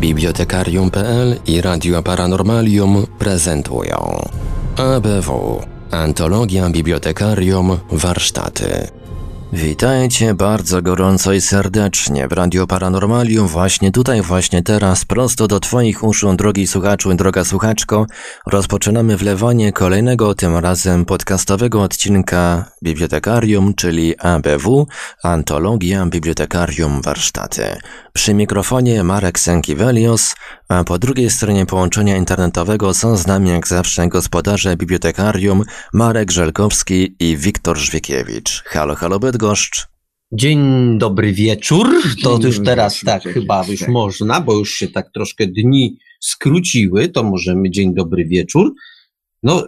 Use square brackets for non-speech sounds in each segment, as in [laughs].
Bibliotekarium.pl i Radio Paranormalium prezentują ABW Antologia Bibliotekarium Warsztaty Witajcie bardzo gorąco i serdecznie w Radio Paranormalium, właśnie tutaj, właśnie teraz, prosto do Twoich uszu, drogi słuchaczu i droga słuchaczko. Rozpoczynamy wlewanie kolejnego, tym razem podcastowego odcinka Bibliotekarium, czyli ABW, Antologia Bibliotekarium Warsztaty. Przy mikrofonie Marek Sękiewelios, a po drugiej stronie połączenia internetowego są z nami jak zawsze gospodarze bibliotekarium Marek Żelkowski i Wiktor Żwiekiewicz. Halo, halo Bydgoszcz. Dzień dobry wieczór. To już teraz tak chyba już można, bo już się tak troszkę dni skróciły, to możemy dzień dobry wieczór. No,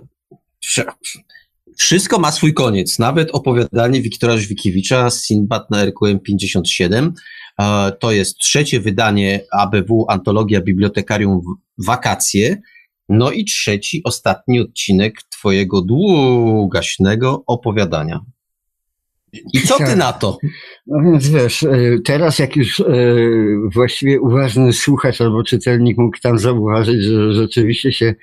wszystko ma swój koniec. Nawet opowiadanie Wiktora Żwikiewicza Sinbad na RQM 57 to jest trzecie wydanie ABW Antologia Bibliotekarium Wakacje. No i trzeci, ostatni odcinek Twojego długaśnego opowiadania. I co ty na to? No więc wiesz, e, teraz jak już e, właściwie uważny słuchacz albo czytelnik mógł tam zauważyć, że rzeczywiście się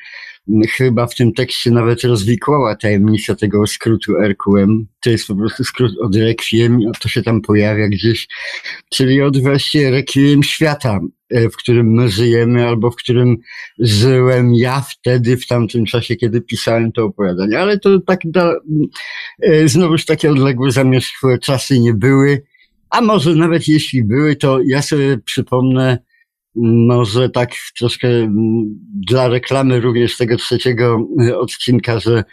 chyba w tym tekście nawet rozwikłała tajemnica tego skrótu RQM. To jest po prostu skrót od Requiem, to się tam pojawia gdzieś, czyli od właśnie Requiem świata, e, w którym my żyjemy, albo w którym żyłem ja wtedy, w tamtym czasie, kiedy pisałem to opowiadanie. Ale to tak da, e, znowuż takie odległe, zamierzchłe czasy nie były. A może nawet jeśli były, to ja sobie przypomnę, może tak troszkę mm, dla reklamy również tego trzeciego y, odcinka, że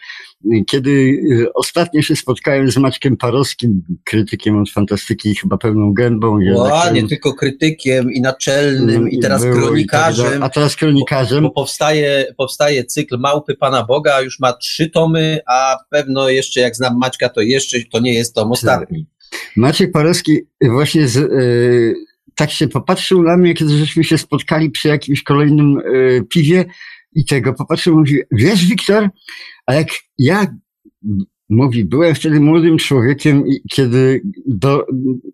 kiedy y, ostatnio się spotkałem z Maćkiem Parowskim, krytykiem od fantastyki, chyba pełną gębą. O, nie tylko krytykiem i naczelnym, i teraz tak kronikarzem. Tak, a teraz kronikarzem. Bo, bo, powstaje, powstaje cykl Małpy Pana Boga, już ma trzy tomy, a pewno jeszcze, jak znam Maćka, to jeszcze to nie jest tom ostatni. Maciek Parowski właśnie z, yy, tak się popatrzył na mnie, kiedy żeśmy się spotkali przy jakimś kolejnym y, piwie i tego popatrzył, mówi, wiesz Wiktor, a jak ja, mówi, byłem wtedy młodym człowiekiem kiedy do,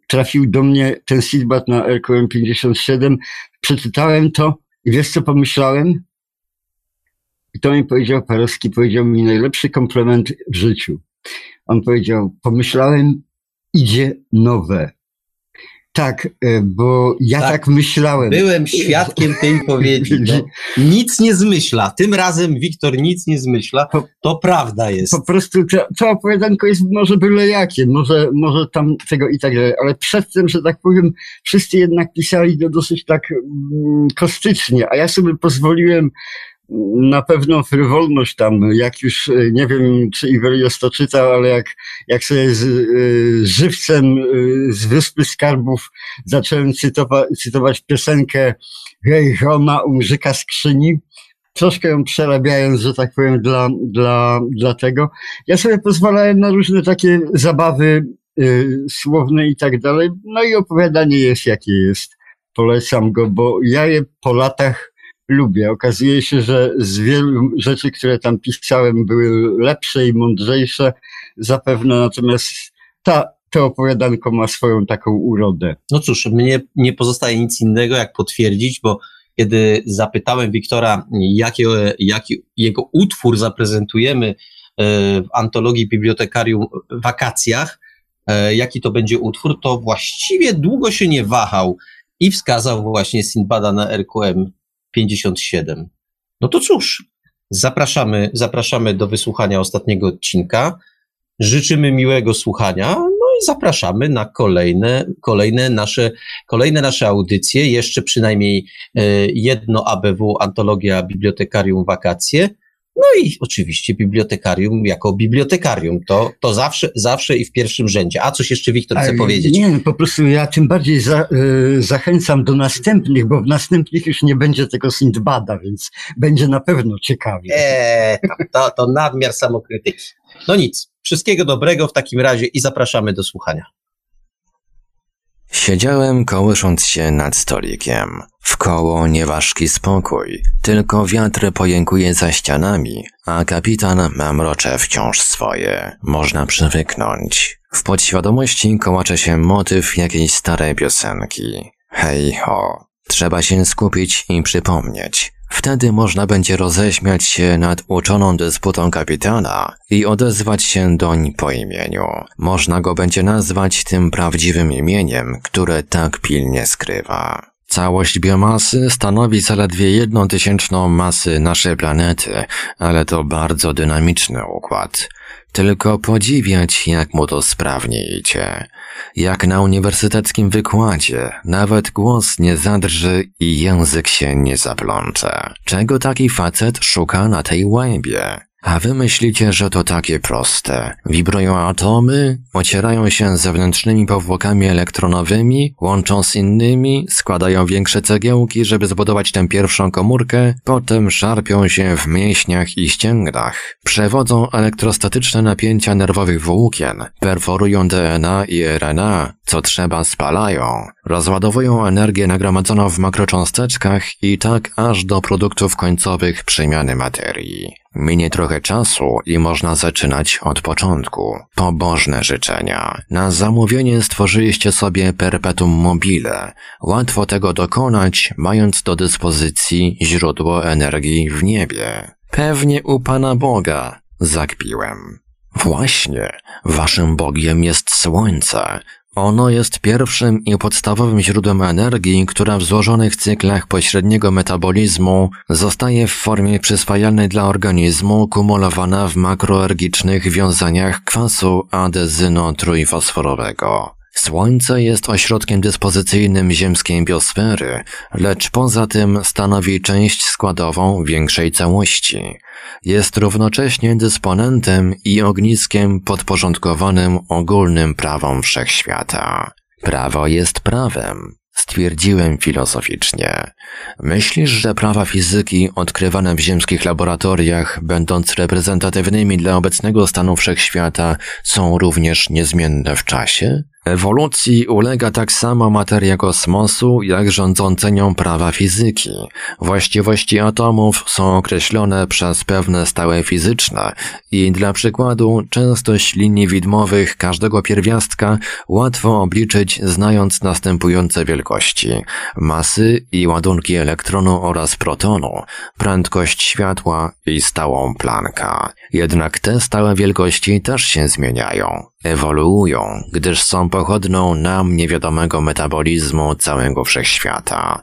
trafił do mnie ten Silbat na RQM 57, przeczytałem to i wiesz co pomyślałem? I to mi powiedział Parowski, powiedział mi najlepszy komplement w życiu. On powiedział, pomyślałem, idzie nowe. Tak, e, bo ja tak, tak, myślałem. Byłem świadkiem tej [laughs] powiedzi. No, nic nie zmyśla. Tym razem Wiktor nic nie zmyśla. To prawda jest. Po prostu to, to opowiadanko jest może byle jakie, może, może tam tego i tak dalej, ale przedtem, że tak powiem, wszyscy jednak pisali to dosyć tak mm, kostycznie, a ja sobie pozwoliłem na pewno frywolność tam, jak już, e, nie wiem, czy Iwerios to czytał, ale jak, jak sobie z y, żywcem y, z Wyspy Skarbów zacząłem cytowa cytować piosenkę Hej Roma u Mrzyka Skrzyni, troszkę ją przerabiając, że tak powiem, dla, dla, dla tego. Ja sobie pozwalałem na różne takie zabawy y, słowne i tak dalej. No i opowiadanie jest jakie jest. Polecam go, bo ja je po latach lubię. Okazuje się, że z wielu rzeczy, które tam pisałem, były lepsze i mądrzejsze zapewne, natomiast ta, to opowiadanko ma swoją taką urodę. No cóż, mnie nie pozostaje nic innego, jak potwierdzić, bo kiedy zapytałem Wiktora, jaki, jaki jego utwór zaprezentujemy e, w antologii Bibliotekarium w wakacjach, e, jaki to będzie utwór, to właściwie długo się nie wahał i wskazał właśnie Sinbada na RQM 57. No to cóż, zapraszamy, zapraszamy do wysłuchania ostatniego odcinka. Życzymy miłego słuchania, no i zapraszamy na kolejne, kolejne, nasze, kolejne nasze audycje. Jeszcze przynajmniej e, jedno ABW, Antologia Bibliotekarium Wakacje no i oczywiście bibliotekarium jako bibliotekarium. To, to zawsze, zawsze i w pierwszym rzędzie. A coś jeszcze Wiktor chce powiedzieć? Nie, po prostu ja tym bardziej za, y, zachęcam do następnych, bo w następnych już nie będzie tego Sindbada, więc będzie na pewno ciekawie. Eee, to, to nadmiar samokrytyki. No nic, wszystkiego dobrego w takim razie i zapraszamy do słuchania. Siedziałem kołysząc się nad stolikiem. Wkoło nieważki spokój, tylko wiatr pojękuje za ścianami, a kapitan mamrocze wciąż swoje. Można przywyknąć. W podświadomości kołacze się motyw jakiejś starej piosenki. Hej ho, Trzeba się skupić i przypomnieć. Wtedy można będzie roześmiać się nad uczoną dysputą kapitana i odezwać się doń po imieniu. Można go będzie nazwać tym prawdziwym imieniem, które tak pilnie skrywa. Całość biomasy stanowi zaledwie jedną tysięczną masy naszej planety, ale to bardzo dynamiczny układ. Tylko podziwiać, jak mu to sprawnie idzie. Jak na uniwersyteckim wykładzie, nawet głos nie zadrży i język się nie zaplącze. Czego taki facet szuka na tej łębie? A wy myślicie, że to takie proste. Wibrują atomy, ocierają się zewnętrznymi powłokami elektronowymi, łączą z innymi, składają większe cegiełki, żeby zbudować tę pierwszą komórkę, potem szarpią się w mięśniach i ścięgnach, przewodzą elektrostatyczne napięcia nerwowych włókien, perforują DNA i RNA, co trzeba spalają, rozładowują energię nagromadzoną w makrocząsteczkach i tak aż do produktów końcowych przemiany materii. Minie trochę czasu i można zaczynać od początku. Pobożne życzenia. Na zamówienie stworzyliście sobie perpetuum mobile. Łatwo tego dokonać, mając do dyspozycji źródło energii w niebie. Pewnie u Pana Boga, zakpiłem. Właśnie, waszym Bogiem jest słońce, ono jest pierwszym i podstawowym źródłem energii, która w złożonych cyklach pośredniego metabolizmu zostaje w formie przyswajalnej dla organizmu kumulowana w makroergicznych wiązaniach kwasu adezyno-trójfosforowego. Słońce jest ośrodkiem dyspozycyjnym ziemskiej biosfery, lecz poza tym stanowi część składową większej całości. Jest równocześnie dysponentem i ogniskiem podporządkowanym ogólnym prawom wszechświata. Prawo jest prawem, stwierdziłem filozoficznie. Myślisz, że prawa fizyki odkrywane w ziemskich laboratoriach, będąc reprezentatywnymi dla obecnego stanu wszechświata, są również niezmienne w czasie? Ewolucji ulega tak samo materia kosmosu, jak rządzące nią prawa fizyki. Właściwości atomów są określone przez pewne stałe fizyczne i dla przykładu częstość linii widmowych każdego pierwiastka łatwo obliczyć znając następujące wielkości masy i ładunki elektronu oraz protonu, prędkość światła i stałą planka. Jednak te stałe wielkości też się zmieniają ewoluują, gdyż są pochodną nam niewiadomego metabolizmu całego wszechświata.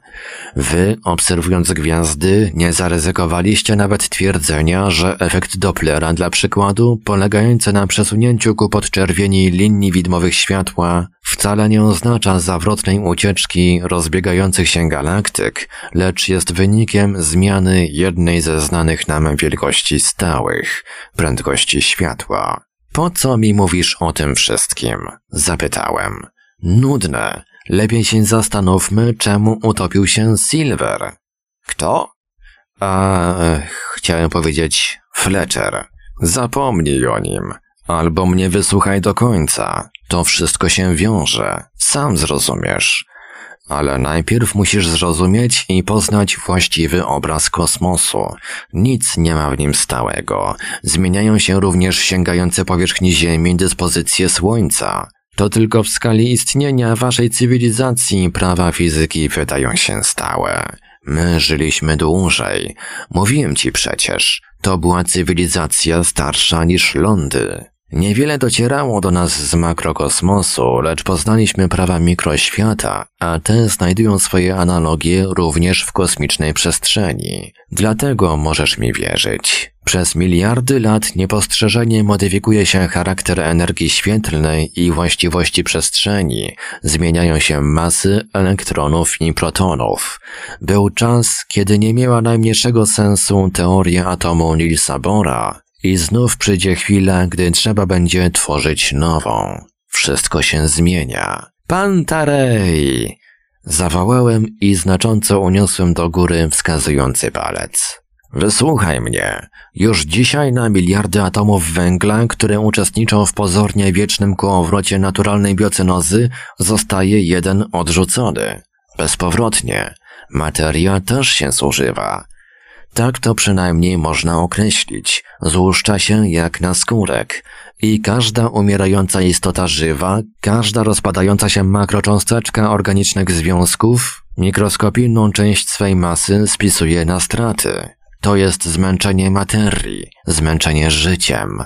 Wy, obserwując gwiazdy, nie zaryzykowaliście nawet twierdzenia, że efekt Dopplera dla przykładu, polegający na przesunięciu ku podczerwieni linii widmowych światła, wcale nie oznacza zawrotnej ucieczki rozbiegających się galaktyk, lecz jest wynikiem zmiany jednej ze znanych nam wielkości stałych, prędkości światła. Po co mi mówisz o tym wszystkim? Zapytałem. Nudne. Lepiej się zastanówmy, czemu utopił się Silver. Kto? A, chciałem powiedzieć Fletcher. Zapomnij o nim. Albo mnie wysłuchaj do końca. To wszystko się wiąże. Sam zrozumiesz ale najpierw musisz zrozumieć i poznać właściwy obraz kosmosu. Nic nie ma w nim stałego. Zmieniają się również sięgające powierzchni Ziemi dyspozycje Słońca. To tylko w skali istnienia waszej cywilizacji prawa fizyki wydają się stałe. My żyliśmy dłużej. Mówiłem ci przecież, to była cywilizacja starsza niż lądy. Niewiele docierało do nas z makrokosmosu, lecz poznaliśmy prawa mikroświata, a te znajdują swoje analogie również w kosmicznej przestrzeni. Dlatego możesz mi wierzyć. Przez miliardy lat niepostrzeżenie modyfikuje się charakter energii świetlnej i właściwości przestrzeni, zmieniają się masy elektronów i protonów. Był czas, kiedy nie miała najmniejszego sensu teoria atomu Nielsa Bora, i znów przyjdzie chwila, gdy trzeba będzie tworzyć nową. Wszystko się zmienia. Pantarej! Zawołałem i znacząco uniosłem do góry wskazujący palec. Wysłuchaj mnie. Już dzisiaj na miliardy atomów węgla, które uczestniczą w pozornie wiecznym kołowrocie naturalnej biocynozy, zostaje jeden odrzucony. Bezpowrotnie. Materia też się zużywa. Tak to przynajmniej można określić. Złuszcza się jak na skórek. I każda umierająca istota żywa, każda rozpadająca się makrocząsteczka organicznych związków, mikroskopijną część swej masy spisuje na straty. To jest zmęczenie materii, zmęczenie życiem.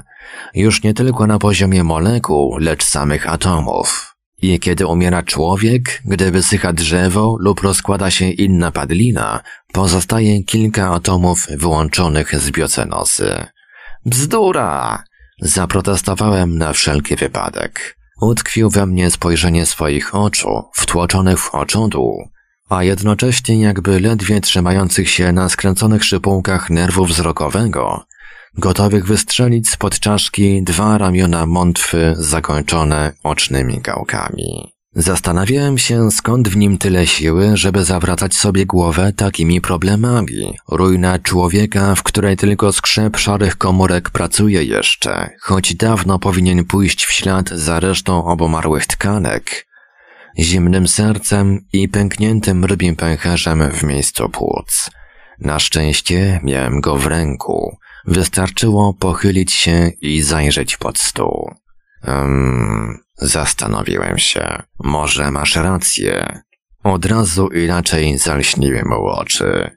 Już nie tylko na poziomie molekuł, lecz samych atomów. I kiedy umiera człowiek, gdy wysycha drzewo lub rozkłada się inna padlina, pozostaje kilka atomów wyłączonych z biocenosy. Bzdura! Zaprotestowałem na wszelki wypadek. Utkwił we mnie spojrzenie swoich oczu, wtłoczonych w oczodół, a jednocześnie jakby ledwie trzymających się na skręconych szypułkach nerwu wzrokowego, gotowych wystrzelić spod czaszki dwa ramiona mątwy zakończone ocznymi gałkami. Zastanawiałem się, skąd w nim tyle siły, żeby zawracać sobie głowę takimi problemami. Ruina człowieka, w której tylko skrzep szarych komórek pracuje jeszcze, choć dawno powinien pójść w ślad za resztą obomarłych tkanek. Zimnym sercem i pękniętym rybim pęcherzem w miejscu płuc. Na szczęście miałem go w ręku. Wystarczyło pochylić się i zajrzeć pod stół. Um, zastanowiłem się. Może masz rację. Od razu inaczej zalśniły mu oczy.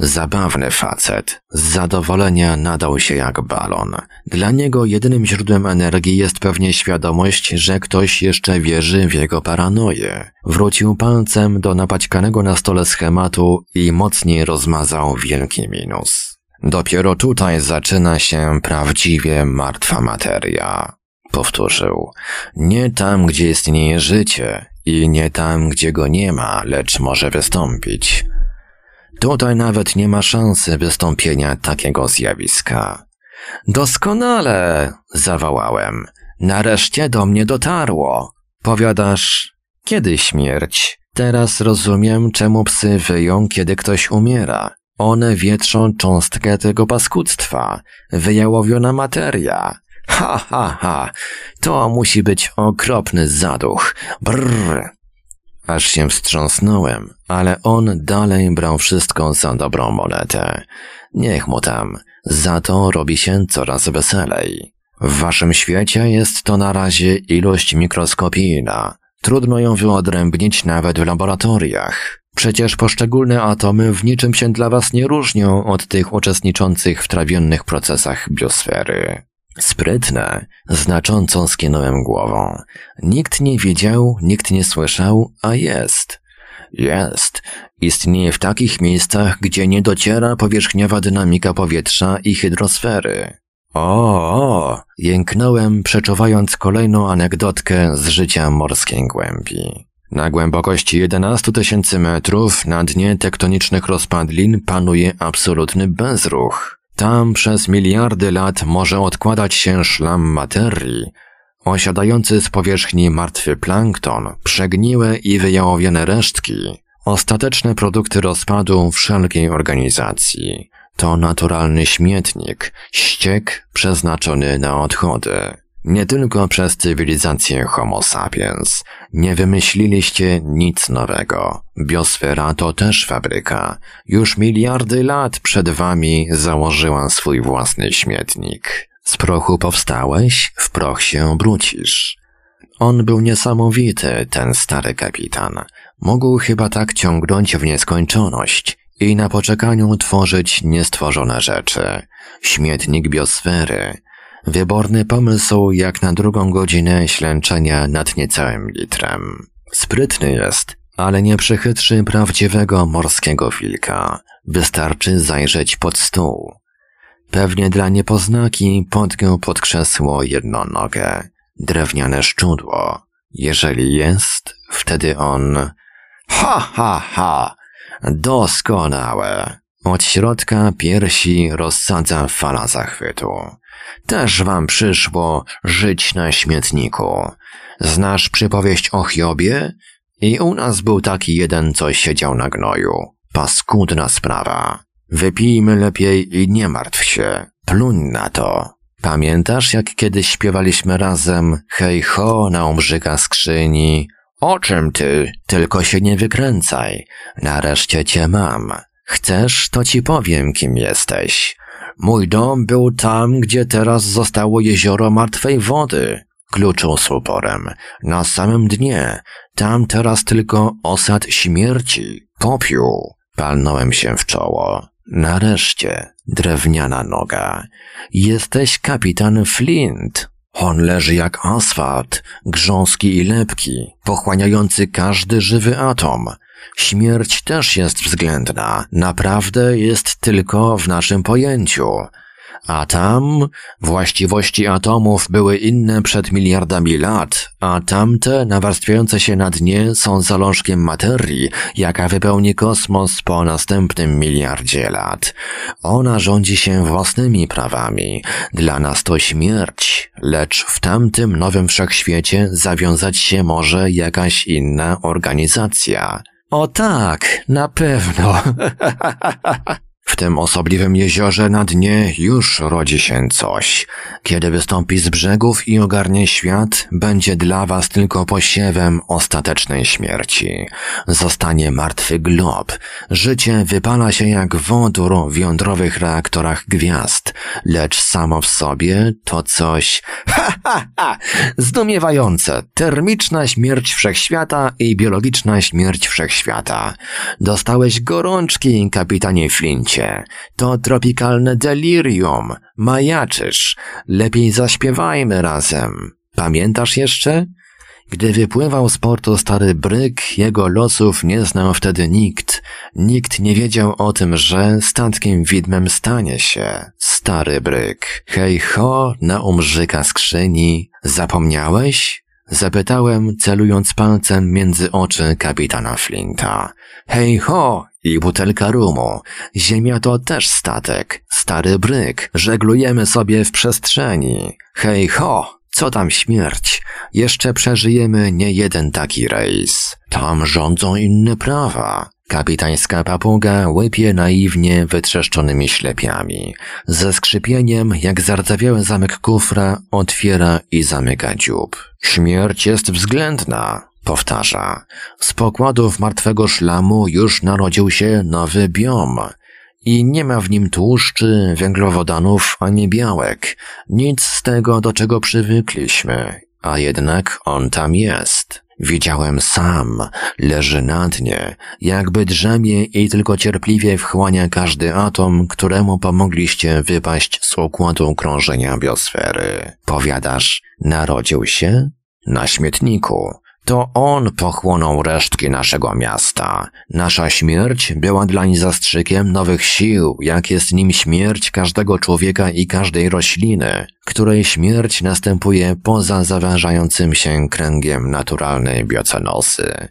Zabawny facet. Z zadowolenia nadał się jak balon. Dla niego jedynym źródłem energii jest pewnie świadomość, że ktoś jeszcze wierzy w jego paranoję. Wrócił palcem do napaćkanego na stole schematu i mocniej rozmazał wielki minus. Dopiero tutaj zaczyna się prawdziwie martwa materia. Powtórzył. Nie tam, gdzie istnieje życie i nie tam, gdzie go nie ma, lecz może wystąpić. Tutaj nawet nie ma szansy wystąpienia takiego zjawiska. Doskonale, zawołałem. Nareszcie do mnie dotarło. Powiadasz, kiedy śmierć? Teraz rozumiem, czemu psy wyją, kiedy ktoś umiera. One wietrzą cząstkę tego paskudztwa, wyjałowiona materia. Ha, ha, ha, to musi być okropny zaduch. Brrr. Aż się wstrząsnąłem, ale on dalej brał wszystko za dobrą monetę. Niech mu tam, za to robi się coraz weselej. W waszym świecie jest to na razie ilość mikroskopijna. Trudno ją wyodrębnić nawet w laboratoriach. Przecież poszczególne atomy w niczym się dla was nie różnią od tych uczestniczących w trawiennych procesach biosfery. Sprytne, znacząco skinąłem głową. Nikt nie widział, nikt nie słyszał, a jest. Jest. Istnieje w takich miejscach, gdzie nie dociera powierzchniowa dynamika powietrza i hydrosfery. O, o, jęknąłem, przeczuwając kolejną anegdotkę z życia morskiej głębi. Na głębokości 11 tysięcy metrów na dnie tektonicznych rozpadlin panuje absolutny bezruch. Tam przez miliardy lat może odkładać się szlam materii, osiadający z powierzchni martwy plankton, przegniłe i wyjałowione resztki, ostateczne produkty rozpadu wszelkiej organizacji. To naturalny śmietnik, ściek przeznaczony na odchody. Nie tylko przez cywilizację Homo sapiens. Nie wymyśliliście nic nowego. Biosfera to też fabryka. Już miliardy lat przed wami założyła swój własny śmietnik. Z prochu powstałeś, w proch się obrócisz. On był niesamowity, ten stary kapitan. Mógł chyba tak ciągnąć w nieskończoność i na poczekaniu tworzyć niestworzone rzeczy. Śmietnik biosfery, Wyborny pomysł jak na drugą godzinę ślęczenia nad niecałym litrem. Sprytny jest, ale nie przechytrzy prawdziwego morskiego wilka. Wystarczy zajrzeć pod stół. Pewnie dla niepoznaki podgiął pod krzesło jedną nogę. Drewniane szczudło. Jeżeli jest, wtedy on... Ha, ha, ha! Doskonałe! Od środka piersi rozsadza fala zachwytu. Też wam przyszło żyć na śmietniku. Znasz przypowieść o Hiobie? I u nas był taki jeden, co siedział na gnoju. Paskudna sprawa. Wypijmy lepiej i nie martw się. Pluń na to. Pamiętasz, jak kiedyś śpiewaliśmy razem Hej ho na umrzyka skrzyni? O czym ty? Tylko się nie wykręcaj. Nareszcie cię mam. Chcesz, to ci powiem, kim jesteś. Mój dom był tam, gdzie teraz zostało jezioro martwej wody. Kluczył z uporem. Na samym dnie. Tam teraz tylko osad śmierci. Popiół. Palnąłem się w czoło. Nareszcie. Drewniana noga. Jesteś kapitan Flint. On leży jak asfalt, grząski i lepki, pochłaniający każdy żywy atom. Śmierć też jest względna, naprawdę jest tylko w naszym pojęciu. A tam właściwości atomów były inne przed miliardami lat, a tamte nawarstwiające się na dnie są zalążkiem materii, jaka wypełni kosmos po następnym miliardzie lat. Ona rządzi się własnymi prawami. Dla nas to śmierć, lecz w tamtym nowym wszechświecie zawiązać się może jakaś inna organizacja. O tak, na pewno. [laughs] W tym osobliwym jeziorze na dnie już rodzi się coś. Kiedy wystąpi z brzegów i ogarnie świat, będzie dla was tylko posiewem ostatecznej śmierci. Zostanie martwy glob. Życie wypala się jak wodór w jądrowych reaktorach gwiazd, lecz samo w sobie to coś [laughs] ha ha ha zdumiewające. Termiczna śmierć wszechświata i biologiczna śmierć wszechświata. Dostałeś gorączki, kapitanie Flincie. To tropikalne delirium. Majaczysz. Lepiej zaśpiewajmy razem. Pamiętasz jeszcze? Gdy wypływał z portu stary Bryk, jego losów nie znał wtedy nikt. Nikt nie wiedział o tym, że statkiem widmem stanie się stary Bryk. Hej ho, na umrzyka skrzyni. Zapomniałeś? Zapytałem, celując palcem między oczy kapitana Flinta. Hej ho! I butelka rumu. Ziemia to też statek. Stary bryk. Żeglujemy sobie w przestrzeni. Hej ho! Co tam śmierć? Jeszcze przeżyjemy nie jeden taki rejs. Tam rządzą inne prawa. Kapitańska papuga łypie naiwnie wytrzeszczonymi ślepiami. Ze skrzypieniem, jak zardzewiały zamek kufra, otwiera i zamyka dziób. Śmierć jest względna, powtarza. Z pokładów martwego szlamu już narodził się nowy biom. I nie ma w nim tłuszczy, węglowodanów ani białek. Nic z tego, do czego przywykliśmy. A jednak on tam jest. Widziałem sam, leży na dnie, jakby drzemie i tylko cierpliwie wchłania każdy atom, któremu pomogliście wypaść z układu krążenia biosfery. Powiadasz, narodził się? Na śmietniku. To on pochłonął resztki naszego miasta. Nasza śmierć była dlań zastrzykiem nowych sił, jak jest nim śmierć każdego człowieka i każdej rośliny, której śmierć następuje poza zawężającym się kręgiem naturalnej biocenosy.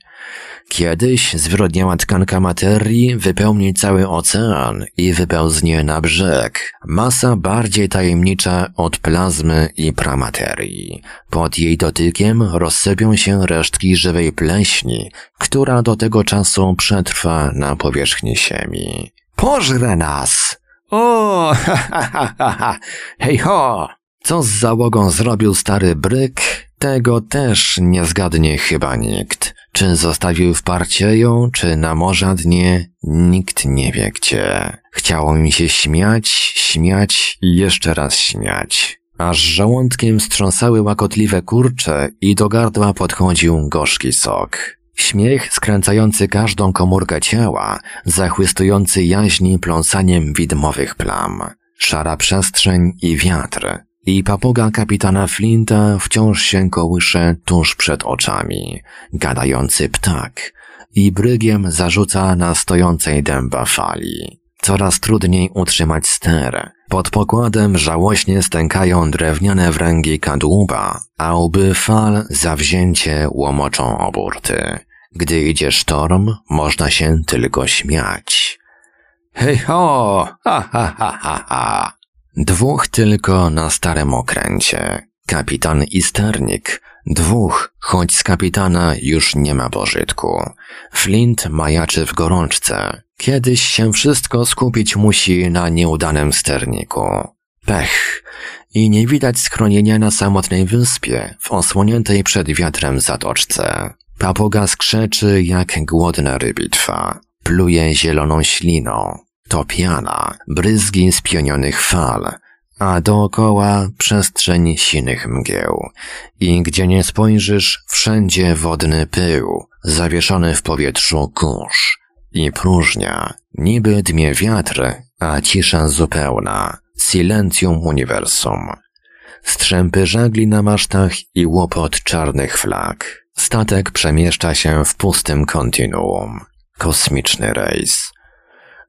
Kiedyś zwyrodniała tkanka materii wypełni cały ocean i wypełznie na brzeg. Masa bardziej tajemnicza od plazmy i pramaterii. Pod jej dotykiem rozsypią się resztki żywej pleśni, która do tego czasu przetrwa na powierzchni Ziemi. Pożre nas! O, ha, ha, ha, ha. Hej ho! Co z załogą zrobił stary bryk, tego też nie zgadnie chyba nikt. Czy zostawił w parcieją, czy na morza dnie, nikt nie wie gdzie. Chciało mi się śmiać, śmiać i jeszcze raz śmiać. Aż żołądkiem strząsały łakotliwe kurcze i do gardła podchodził gorzki sok. Śmiech skręcający każdą komórkę ciała, zachwystujący jaźni pląsaniem widmowych plam. Szara przestrzeń i wiatr, i papuga kapitana Flinta wciąż się kołysze tuż przed oczami. Gadający ptak i brygiem zarzuca na stojącej dęba fali. Coraz trudniej utrzymać ster. Pod pokładem żałośnie stękają drewniane wręgi kadłuba, a łby fal zawzięcie łomoczą oburty. Gdy idzie sztorm, można się tylko śmiać. Hej ho! Ha ha ha ha ha! Dwóch tylko na starym okręcie. Kapitan i sternik. Dwóch, choć z kapitana już nie ma pożytku. Flint majaczy w gorączce. Kiedyś się wszystko skupić musi na nieudanym sterniku. Pech. I nie widać schronienia na samotnej wyspie, w osłoniętej przed wiatrem zatoczce. Papuga skrzeczy jak głodna rybitwa. Pluje zieloną śliną. To piana, bryzgi spionionych fal, a dookoła przestrzeń sinych mgieł. I gdzie nie spojrzysz, wszędzie wodny pył, zawieszony w powietrzu kurz. I próżnia, niby dmie wiatr, a cisza zupełna, silentium universum. Strzępy żagli na masztach i łopot czarnych flag. Statek przemieszcza się w pustym kontinuum. Kosmiczny rejs.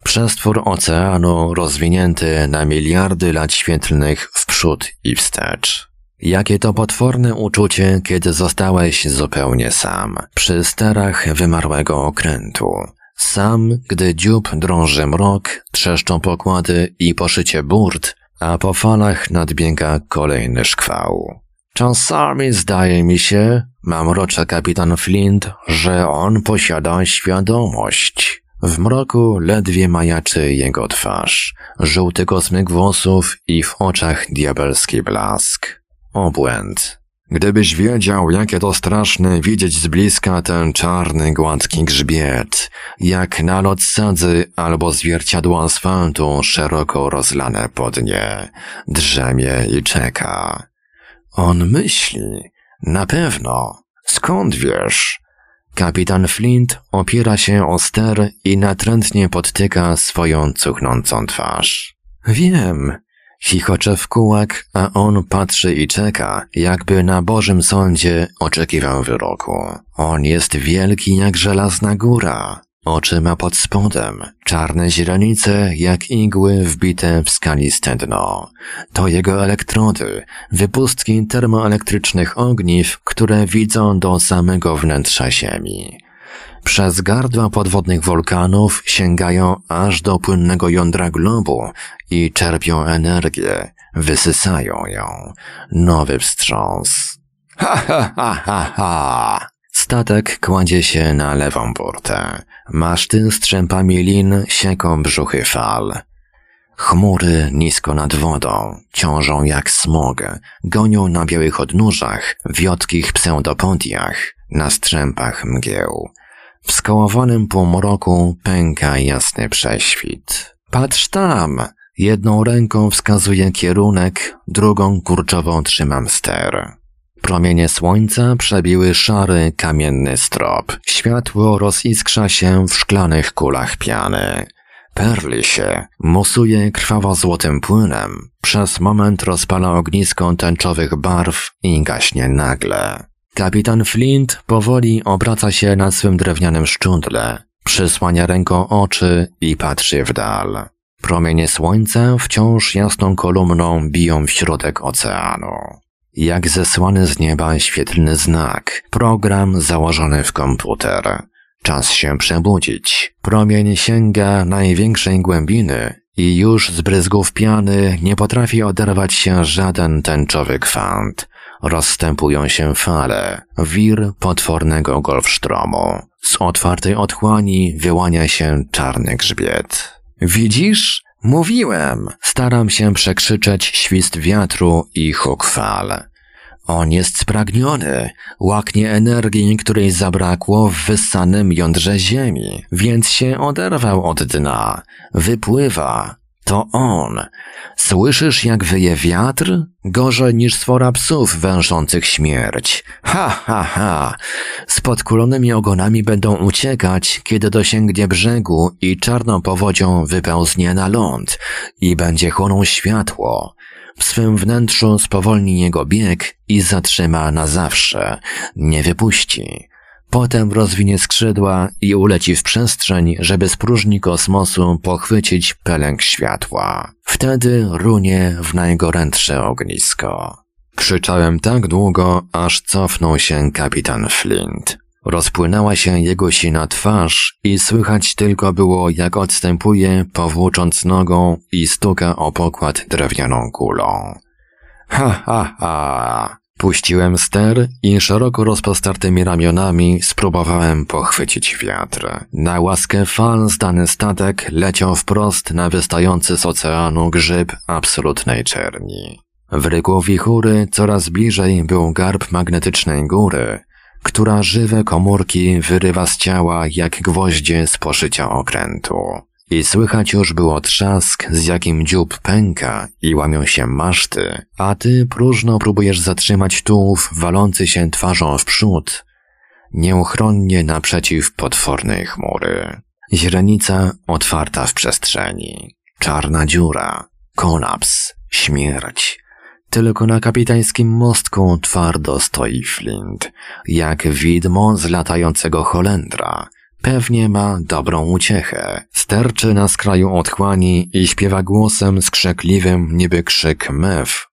Przestwór oceanu rozwinięty na miliardy lat świetlnych w przód i wstecz. Jakie to potworne uczucie, kiedy zostałeś zupełnie sam, przy sterach wymarłego okrętu. Sam, gdy dziób drąży mrok, trzeszczą pokłady i poszycie burt, a po falach nadbiega kolejny szkwał. Czasami zdaje mi się, mamrocze kapitan Flint, że on posiada świadomość. W mroku ledwie majaczy jego twarz, żółty kosmyk włosów i w oczach diabelski blask. Obłęd. Gdybyś wiedział, jakie to straszne widzieć z bliska ten czarny, gładki grzbiet, jak nalot sadzy albo zwierciadło asfaltu szeroko rozlane pod nie, drzemie i czeka. On myśli. Na pewno. Skąd wiesz? Kapitan Flint opiera się o ster i natrętnie podtyka swoją cuchnącą twarz. Wiem. Chichocze w kułak, a on patrzy i czeka, jakby na Bożym Sądzie oczekiwał wyroku. On jest wielki jak żelazna góra. Oczy ma pod spodem, czarne źrenice jak igły wbite w skaliste dno. To jego elektrody, wypustki termoelektrycznych ogniw, które widzą do samego wnętrza Ziemi. Przez gardła podwodnych wulkanów sięgają aż do płynnego jądra globu i czerpią energię, wysysają ją. Nowy wstrząs. Ha, ha, ha, ha, ha! Statek kładzie się na lewą burtę. Maszty strzępami lin sieką brzuchy fal. Chmury nisko nad wodą ciążą jak smog, gonią na białych odnóżach, wiotkich pseudopodiach, na strzępach mgieł. W skołowanym półmroku pęka jasny prześwit. Patrz tam! Jedną ręką wskazuję kierunek, drugą kurczową trzymam ster. Promienie słońca przebiły szary, kamienny strop. Światło roziskrza się w szklanych kulach piany. Perli się, musuje krwawo-złotym płynem. Przez moment rozpala ognisko tęczowych barw i gaśnie nagle. Kapitan Flint powoli obraca się na swym drewnianym szczudle, przysłania ręką oczy i patrzy w dal. Promienie słońca wciąż jasną kolumną biją w środek oceanu. Jak zesłany z nieba świetlny znak, program założony w komputer. Czas się przebudzić. Promień sięga największej głębiny i już z bryzgów piany nie potrafi oderwać się żaden tęczowy kwant. Rozstępują się fale, wir potwornego golfsztromu. Z otwartej otchłani wyłania się czarny grzbiet. Widzisz? Mówiłem! Staram się przekrzyczeć świst wiatru i huk fal. On jest spragniony, łaknie energii, której zabrakło w wyssanym jądrze ziemi, więc się oderwał od dna. Wypływa. To on. Słyszysz, jak wyje wiatr? Gorzej niż swora psów wężących śmierć. Ha, ha, ha. Z podkulonymi ogonami będą uciekać, kiedy dosięgnie brzegu i czarną powodzią wypełznie na ląd i będzie chłonął światło. W swym wnętrzu spowolni jego bieg i zatrzyma na zawsze. Nie wypuści. Potem rozwinie skrzydła i uleci w przestrzeń, żeby z próżni kosmosu pochwycić pelęk światła. Wtedy runie w najgorętsze ognisko. Krzyczałem tak długo, aż cofnął się kapitan Flint. Rozpłynęła się jego sina twarz i słychać tylko było, jak odstępuje, powłócząc nogą i stuka o pokład drewnianą kulą. Ha, ha, ha! Puściłem ster i szeroko rozpostartymi ramionami spróbowałem pochwycić wiatr. Na łaskę fal zdany statek leciał wprost na wystający z oceanu grzyb absolutnej czerni. W ryku wichury coraz bliżej był garb magnetycznej góry, która żywe komórki wyrywa z ciała jak gwoździe z poszycia okrętu. I słychać już było trzask, z jakim dziób pęka i łamią się maszty, a ty próżno próbujesz zatrzymać tułów walący się twarzą w przód, nieuchronnie naprzeciw potwornej chmury. Źrenica otwarta w przestrzeni. Czarna dziura, kolaps, śmierć. Tylko na kapitańskim mostku twardo stoi Flint, jak widmo z latającego Holendra. Pewnie ma dobrą uciechę. Sterczy na skraju otchłani i śpiewa głosem skrzekliwym niby krzyk mew.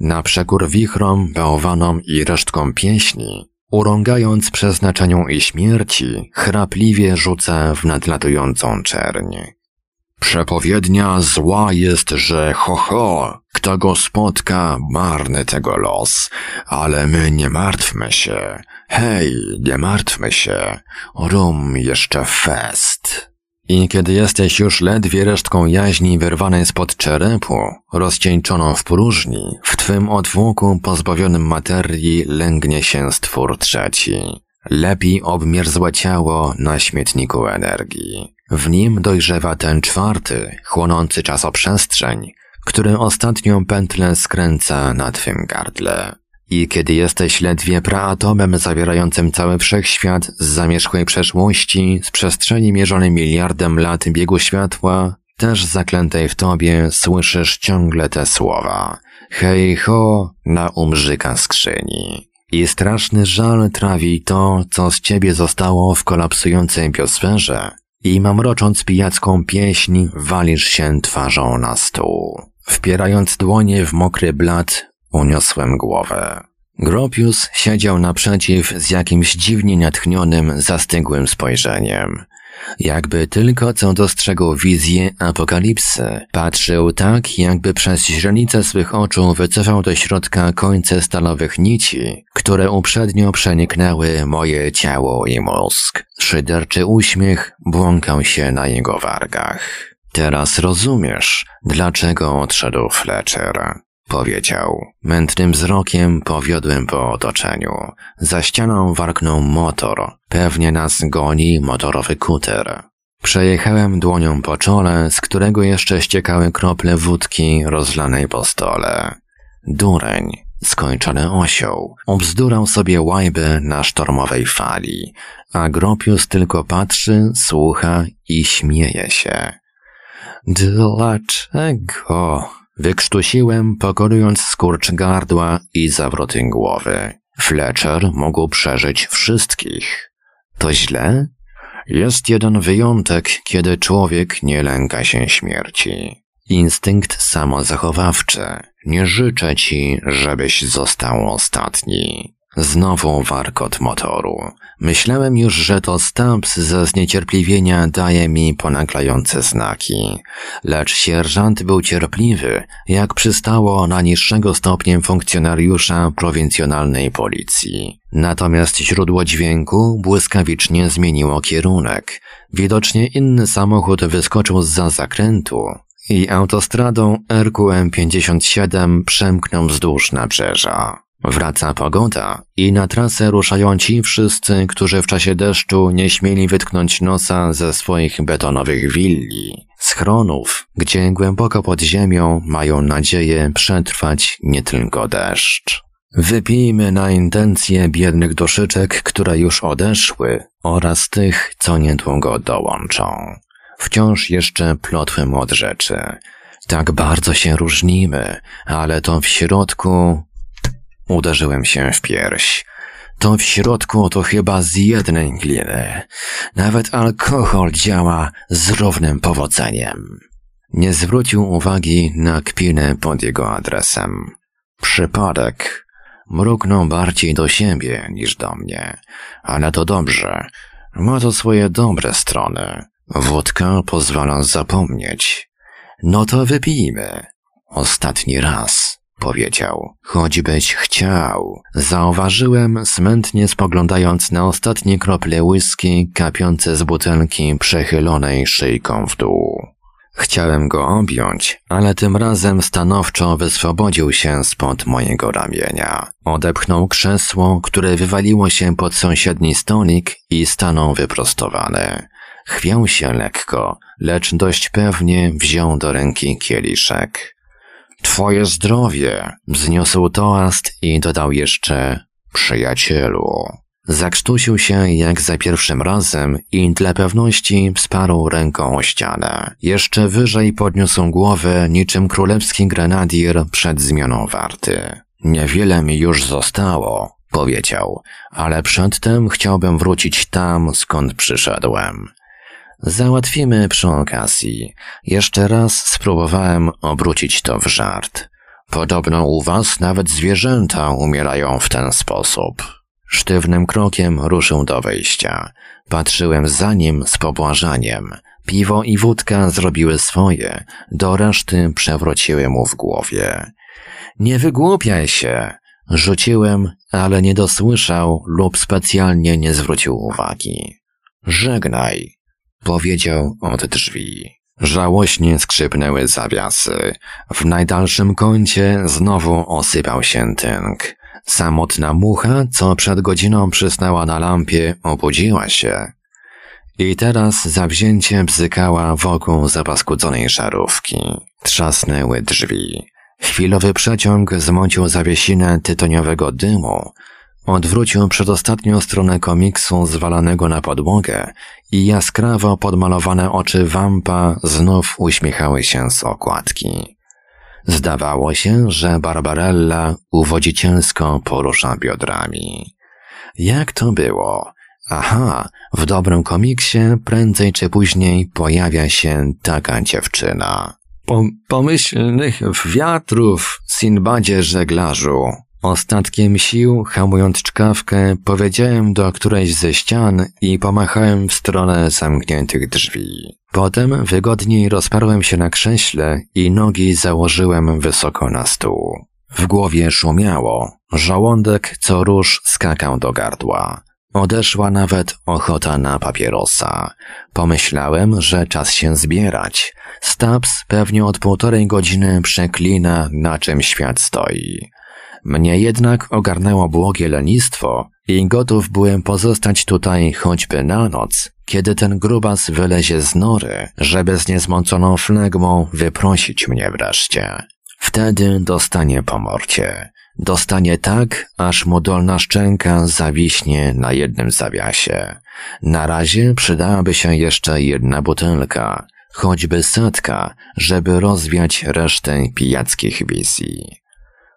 Na przekór wichrom, bałwanom i resztkom pieśni, urągając przeznaczeniu i śmierci, chrapliwie rzuca w nadlatującą czerń. Przepowiednia zła jest, że ho ho, kto go spotka, marny tego los, ale my nie martwmy się. Hej, nie martwmy się. Rum jeszcze fest. I kiedy jesteś już ledwie resztką jaźni wyrwanej spod czerepu, rozcieńczoną w próżni, w twym odwłoku pozbawionym materii lęgnie się stwór trzeci. Lepi obmierzłe ciało na śmietniku energii. W nim dojrzewa ten czwarty, chłonący czasoprzestrzeń, który ostatnią pętlę skręca na twym gardle. I kiedy jesteś ledwie praatomem zawierającym cały wszechświat z zamierzchłej przeszłości, z przestrzeni mierzonej miliardem lat biegu światła, też zaklętej w tobie słyszysz ciągle te słowa. Hej ho, na umrzyka skrzyni. I straszny żal trawi to, co z ciebie zostało w kolapsującej biosferze i mamrocząc pijacką pieśń, walisz się twarzą na stół. Wpierając dłonie w mokry blat, uniosłem głowę. Gropius siedział naprzeciw z jakimś dziwnie natchnionym, zastygłym spojrzeniem. Jakby tylko co dostrzegł wizję apokalipsy, patrzył tak, jakby przez źrenicę swych oczu wycofał do środka końce stalowych nici, które uprzednio przeniknęły moje ciało i mózg. Szyderczy uśmiech błąkał się na jego wargach. Teraz rozumiesz, dlaczego odszedł Fletcher. Powiedział. Mętnym wzrokiem powiodłem po otoczeniu. Za ścianą warknął motor. Pewnie nas goni motorowy kuter. Przejechałem dłonią po czole, z którego jeszcze ściekały krople wódki rozlanej po stole. Dureń, skończony osioł, obzdurał sobie łajby na sztormowej fali, a Gropius tylko patrzy, słucha i śmieje się. Dlaczego? Wykrztusiłem, pokonując skurcz gardła i zawroty głowy. Fletcher mógł przeżyć wszystkich. To źle? Jest jeden wyjątek, kiedy człowiek nie lęka się śmierci. Instynkt samozachowawczy. Nie życzę ci, żebyś został ostatni. Znowu warkot motoru. Myślałem już, że to Stamps ze zniecierpliwienia daje mi ponaglające znaki. Lecz sierżant był cierpliwy, jak przystało na niższego stopniem funkcjonariusza prowincjonalnej policji. Natomiast źródło dźwięku błyskawicznie zmieniło kierunek. Widocznie inny samochód wyskoczył za zakrętu i autostradą RQM 57 przemknął wzdłuż nabrzeża. Wraca pogoda i na trasę ruszają ci wszyscy, którzy w czasie deszczu nie śmieli wytknąć nosa ze swoich betonowych willi, schronów, gdzie głęboko pod ziemią mają nadzieję przetrwać nie tylko deszcz. Wypijmy na intencje biednych duszyczek, które już odeszły oraz tych, co niedługo dołączą. Wciąż jeszcze plotłem od rzeczy. Tak bardzo się różnimy, ale to w środku Uderzyłem się w pierś. To w środku to chyba z jednej gliny. Nawet alkohol działa z równym powodzeniem. Nie zwrócił uwagi na kpinę pod jego adresem. Przypadek. Mruknął bardziej do siebie niż do mnie. Ale to dobrze. Ma to swoje dobre strony. Wódka pozwala zapomnieć. No to wypijmy. Ostatni raz powiedział. Choćbyś chciał. Zauważyłem, smętnie spoglądając na ostatnie krople whisky kapiące z butelki przechylonej szyjką w dół. Chciałem go objąć, ale tym razem stanowczo wyswobodził się spod mojego ramienia. Odepchnął krzesło, które wywaliło się pod sąsiedni stolik i stanął wyprostowany. Chwiał się lekko, lecz dość pewnie wziął do ręki kieliszek. Twoje zdrowie, wzniósł toast i dodał jeszcze przyjacielu. Zakrztusił się jak za pierwszym razem i dla pewności wsparł ręką o ścianę. Jeszcze wyżej podniósł głowę niczym królewski grenadier przed zmianą warty. Niewiele mi już zostało, powiedział, ale przedtem chciałbym wrócić tam, skąd przyszedłem. Załatwimy przy okazji. Jeszcze raz spróbowałem obrócić to w żart. Podobno u was nawet zwierzęta umierają w ten sposób. Sztywnym krokiem ruszył do wejścia. Patrzyłem za nim z pobłażaniem. Piwo i wódka zrobiły swoje, do reszty przewróciły mu w głowie. Nie wygłupiaj się! Rzuciłem, ale nie dosłyszał lub specjalnie nie zwrócił uwagi. Żegnaj, powiedział od drzwi. Żałośnie skrzypnęły zawiasy. W najdalszym kącie znowu osypał się tynk. Samotna mucha, co przed godziną przysnęła na lampie, obudziła się. I teraz zawzięcie bzykała wokół zapaskudzonej szarówki. Trzasnęły drzwi. Chwilowy przeciąg zmącił zawiesinę tytoniowego dymu, odwrócił przedostatnią stronę komiksu zwalanego na podłogę i jaskrawo podmalowane oczy wampa znów uśmiechały się z okładki. Zdawało się, że Barbarella uwodzicielsko porusza biodrami. Jak to było? Aha, w dobrym komiksie prędzej czy później pojawia się taka dziewczyna. Po pomyślnych wiatrów, Sinbadzie żeglarzu. Ostatkiem sił, hamując czkawkę, powiedziałem do którejś ze ścian i pomachałem w stronę zamkniętych drzwi. Potem wygodniej rozparłem się na krześle i nogi założyłem wysoko na stół. W głowie szumiało, żołądek co róż skakał do gardła. Odeszła nawet ochota na papierosa. Pomyślałem, że czas się zbierać. Stabs pewnie od półtorej godziny przeklina, na czym świat stoi. Mnie jednak ogarnęło błogie lenistwo i gotów byłem pozostać tutaj choćby na noc, kiedy ten grubas wylezie z nory, żeby z niezmąconą flegmą wyprosić mnie wreszcie. Wtedy dostanie po morcie. Dostanie tak, aż mu dolna szczęka zawiśnie na jednym zawiasie. Na razie przydałaby się jeszcze jedna butelka, choćby setka, żeby rozwiać resztę pijackich wizji.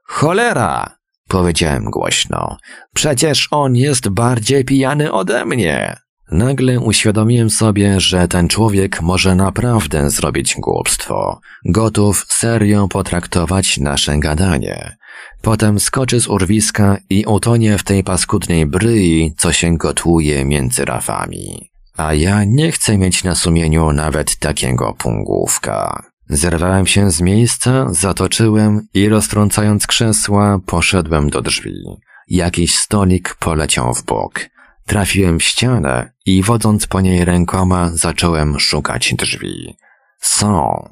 Cholera! powiedziałem głośno. Przecież on jest bardziej pijany ode mnie. Nagle uświadomiłem sobie, że ten człowiek może naprawdę zrobić głupstwo. Gotów serio potraktować nasze gadanie. Potem skoczy z urwiska i utonie w tej paskudnej bryi, co się gotuje między rafami. A ja nie chcę mieć na sumieniu nawet takiego pungłówka. Zerwałem się z miejsca, zatoczyłem i roztrącając krzesła, poszedłem do drzwi. Jakiś stolik poleciał w bok. Trafiłem w ścianę i wodząc po niej rękoma zacząłem szukać drzwi. Są.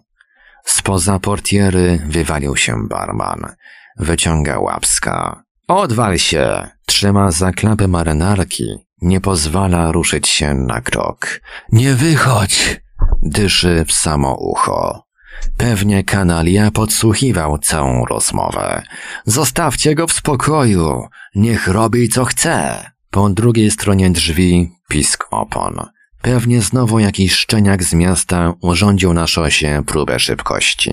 Spoza portiery wywalił się barman. Wyciąga łapska. Odwal się! Trzyma za klapę marynarki. Nie pozwala ruszyć się na krok. Nie wychodź! Dyszy w samo ucho. Pewnie kanalia podsłuchiwał całą rozmowę. Zostawcie go w spokoju. Niech robi co chce. Po drugiej stronie drzwi pisk opon. Pewnie znowu jakiś szczeniak z miasta urządził na szosie próbę szybkości.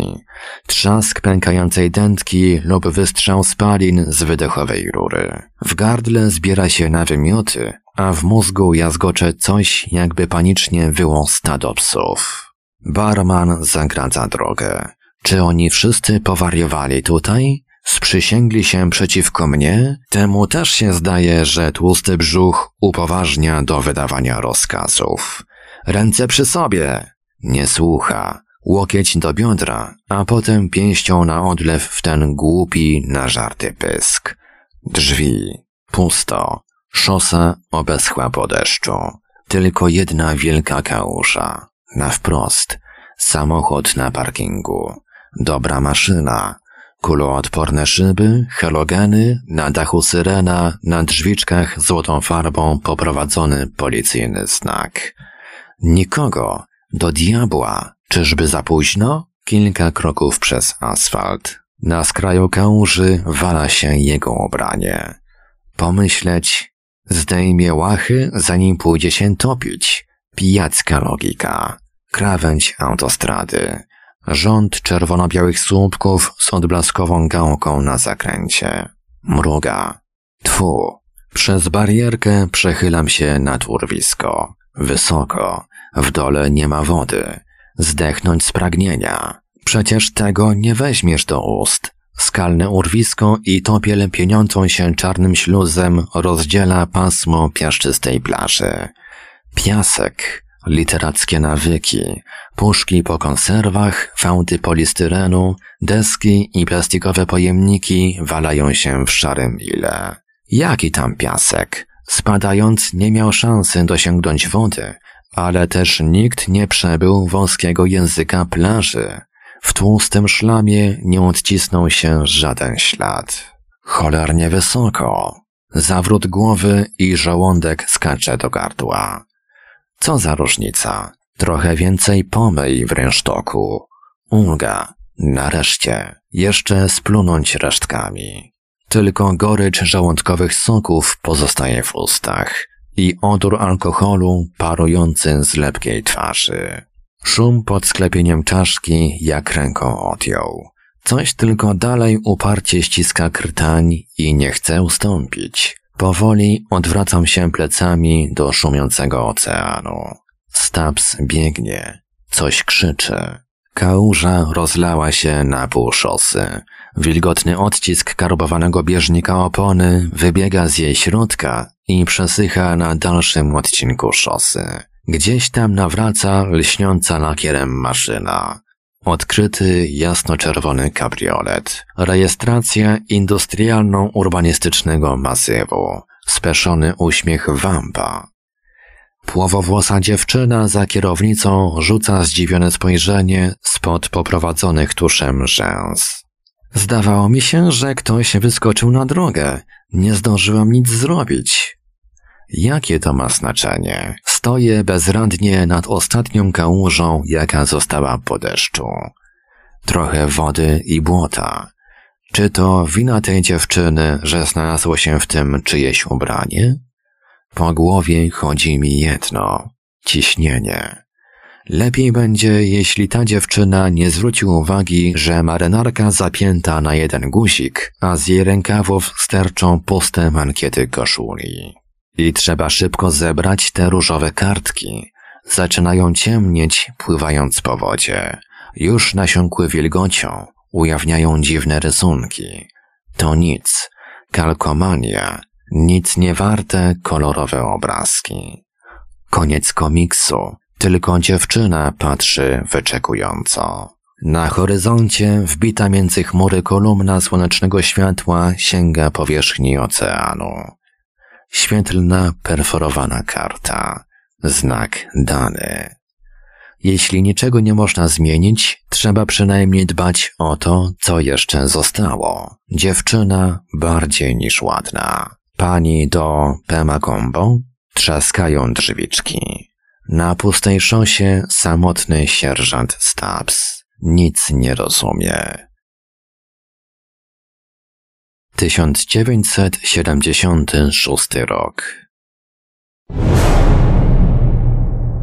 Trzask pękającej dętki lub wystrzał spalin z wydechowej rury. W gardle zbiera się na wymioty, a w mózgu jazgocze coś, jakby panicznie wyło stado psów. Barman zagradza drogę. Czy oni wszyscy powariowali tutaj? Sprzysięgli się przeciwko mnie? Temu też się zdaje, że tłusty brzuch upoważnia do wydawania rozkazów. Ręce przy sobie! Nie słucha. Łokieć do biodra, a potem pięścią na odlew w ten głupi, nażarty pysk. Drzwi. Pusto. Szosa obeschła po deszczu. Tylko jedna wielka kałuża. Na wprost. Samochód na parkingu. Dobra maszyna. Kuloodporne szyby, halogeny, na dachu syrena, na drzwiczkach złotą farbą poprowadzony policyjny znak. Nikogo, Do diabła. Czyżby za późno? Kilka kroków przez asfalt. Na skraju kałuży wala się jego obranie. Pomyśleć, zdejmie łachy, zanim pójdzie się topić. Pijacka logika. Krawędź autostrady. Rząd czerwono-białych słupków z odblaskową gałką na zakręcie. Mruga. Tfu. Przez barierkę przechylam się nad urwisko. Wysoko. W dole nie ma wody. Zdechnąć z pragnienia. Przecież tego nie weźmiesz do ust. Skalne urwisko i topiel pieniącą się czarnym śluzem rozdziela pasmo piaszczystej plaży. Piasek, literackie nawyki, puszki po konserwach, fałdy polistyrenu, deski i plastikowe pojemniki walają się w szarym ile. Jaki tam piasek? Spadając nie miał szansy dosięgnąć wody, ale też nikt nie przebył wąskiego języka plaży. W tłustym szlamie nie odcisnął się żaden ślad. Cholernie wysoko. Zawrót głowy i żołądek skacze do gardła. Co za różnica? Trochę więcej pomyj w rynsztoku. Ulga. Nareszcie. Jeszcze splunąć resztkami. Tylko gorycz żołądkowych soków pozostaje w ustach i odór alkoholu parujący z lepkiej twarzy. Szum pod sklepieniem czaszki jak ręką odjął. Coś tylko dalej uparcie ściska krtań i nie chce ustąpić. Powoli odwracam się plecami do szumiącego oceanu. Stabs biegnie. Coś krzyczy. Kałuża rozlała się na pół szosy. Wilgotny odcisk karbowanego bieżnika opony wybiega z jej środka i przesycha na dalszym odcinku szosy. Gdzieś tam nawraca lśniąca lakierem maszyna. Odkryty jasno-czerwony kabriolet. Rejestracja industrialno-urbanistycznego masywu. Speszony uśmiech wampa. Płowowłosa dziewczyna za kierownicą rzuca zdziwione spojrzenie spod poprowadzonych tuszem rzęs. Zdawało mi się, że ktoś wyskoczył na drogę. Nie zdążyłam nic zrobić. Jakie to ma znaczenie? Stoję bezradnie nad ostatnią kałużą, jaka została po deszczu. Trochę wody i błota. Czy to wina tej dziewczyny, że znalazło się w tym czyjeś ubranie? Po głowie chodzi mi jedno ciśnienie. Lepiej będzie, jeśli ta dziewczyna nie zwróci uwagi, że marynarka zapięta na jeden guzik, a z jej rękawów sterczą puste mankiety koszuli. I trzeba szybko zebrać te różowe kartki. Zaczynają ciemnieć, pływając po wodzie. Już nasiąkły wilgocią, ujawniają dziwne rysunki. To nic. Kalkomania. Nic nie warte kolorowe obrazki. Koniec komiksu. Tylko dziewczyna patrzy wyczekująco. Na horyzoncie, wbita między chmury kolumna słonecznego światła, sięga powierzchni oceanu. Świetlna, perforowana karta. Znak dany. Jeśli niczego nie można zmienić, trzeba przynajmniej dbać o to, co jeszcze zostało. Dziewczyna bardziej niż ładna. Pani do Pema Combo trzaskają drzwiczki. Na pustej szosie samotny sierżant Stubbs nic nie rozumie. 1976 rok.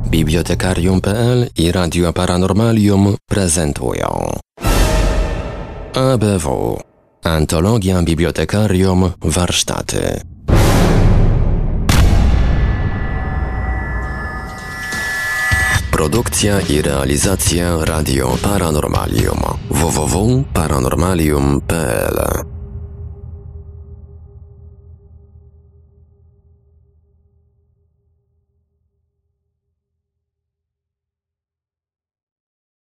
Bibliotekarium.pl i Radio Paranormalium prezentują ABW Antologia Bibliotekarium Warsztaty Produkcja i realizacja Radio Paranormalium www.paranormalium.pl